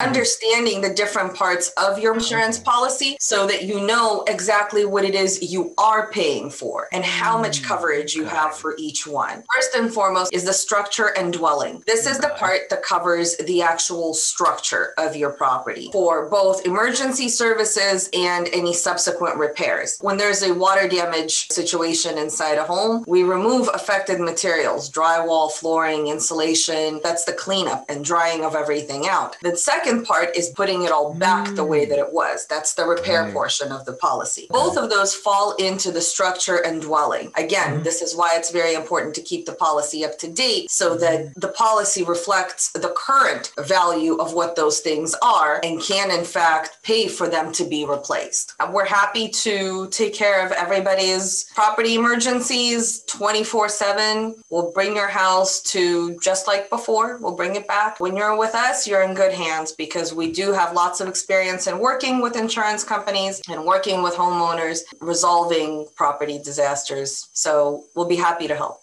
understanding the different parts of your insurance policy so that you know exactly what it is you are paying for and how much Mm, coverage you have for each one. First and foremost is the structure and dwelling. This is the part that covers the actual structure of your property for both emergency services and any subsequent repairs. When there's a water damage situation inside a home, we remove affected materials, drywall, flooring, insulation. That's the cleanup and drying of everything out. The second part is putting it all back the way mm. that it was. That's the repair Right. portion of the policy. Both of those fall into the structure and dwelling. Again, mm-hmm. this is why it's very important to keep the policy up to date so mm-hmm. that the policy reflects the current value of what those things are and can, in fact, pay for them to be replaced. We're happy to take care of everybody's property emergencies 24 7. We'll bring your house to just like before, we'll bring it back. When you're with us, you're in good hands because we do have lots of experience in working with insurance companies and working with homeowners, resolving property disasters. So we'll be happy to help.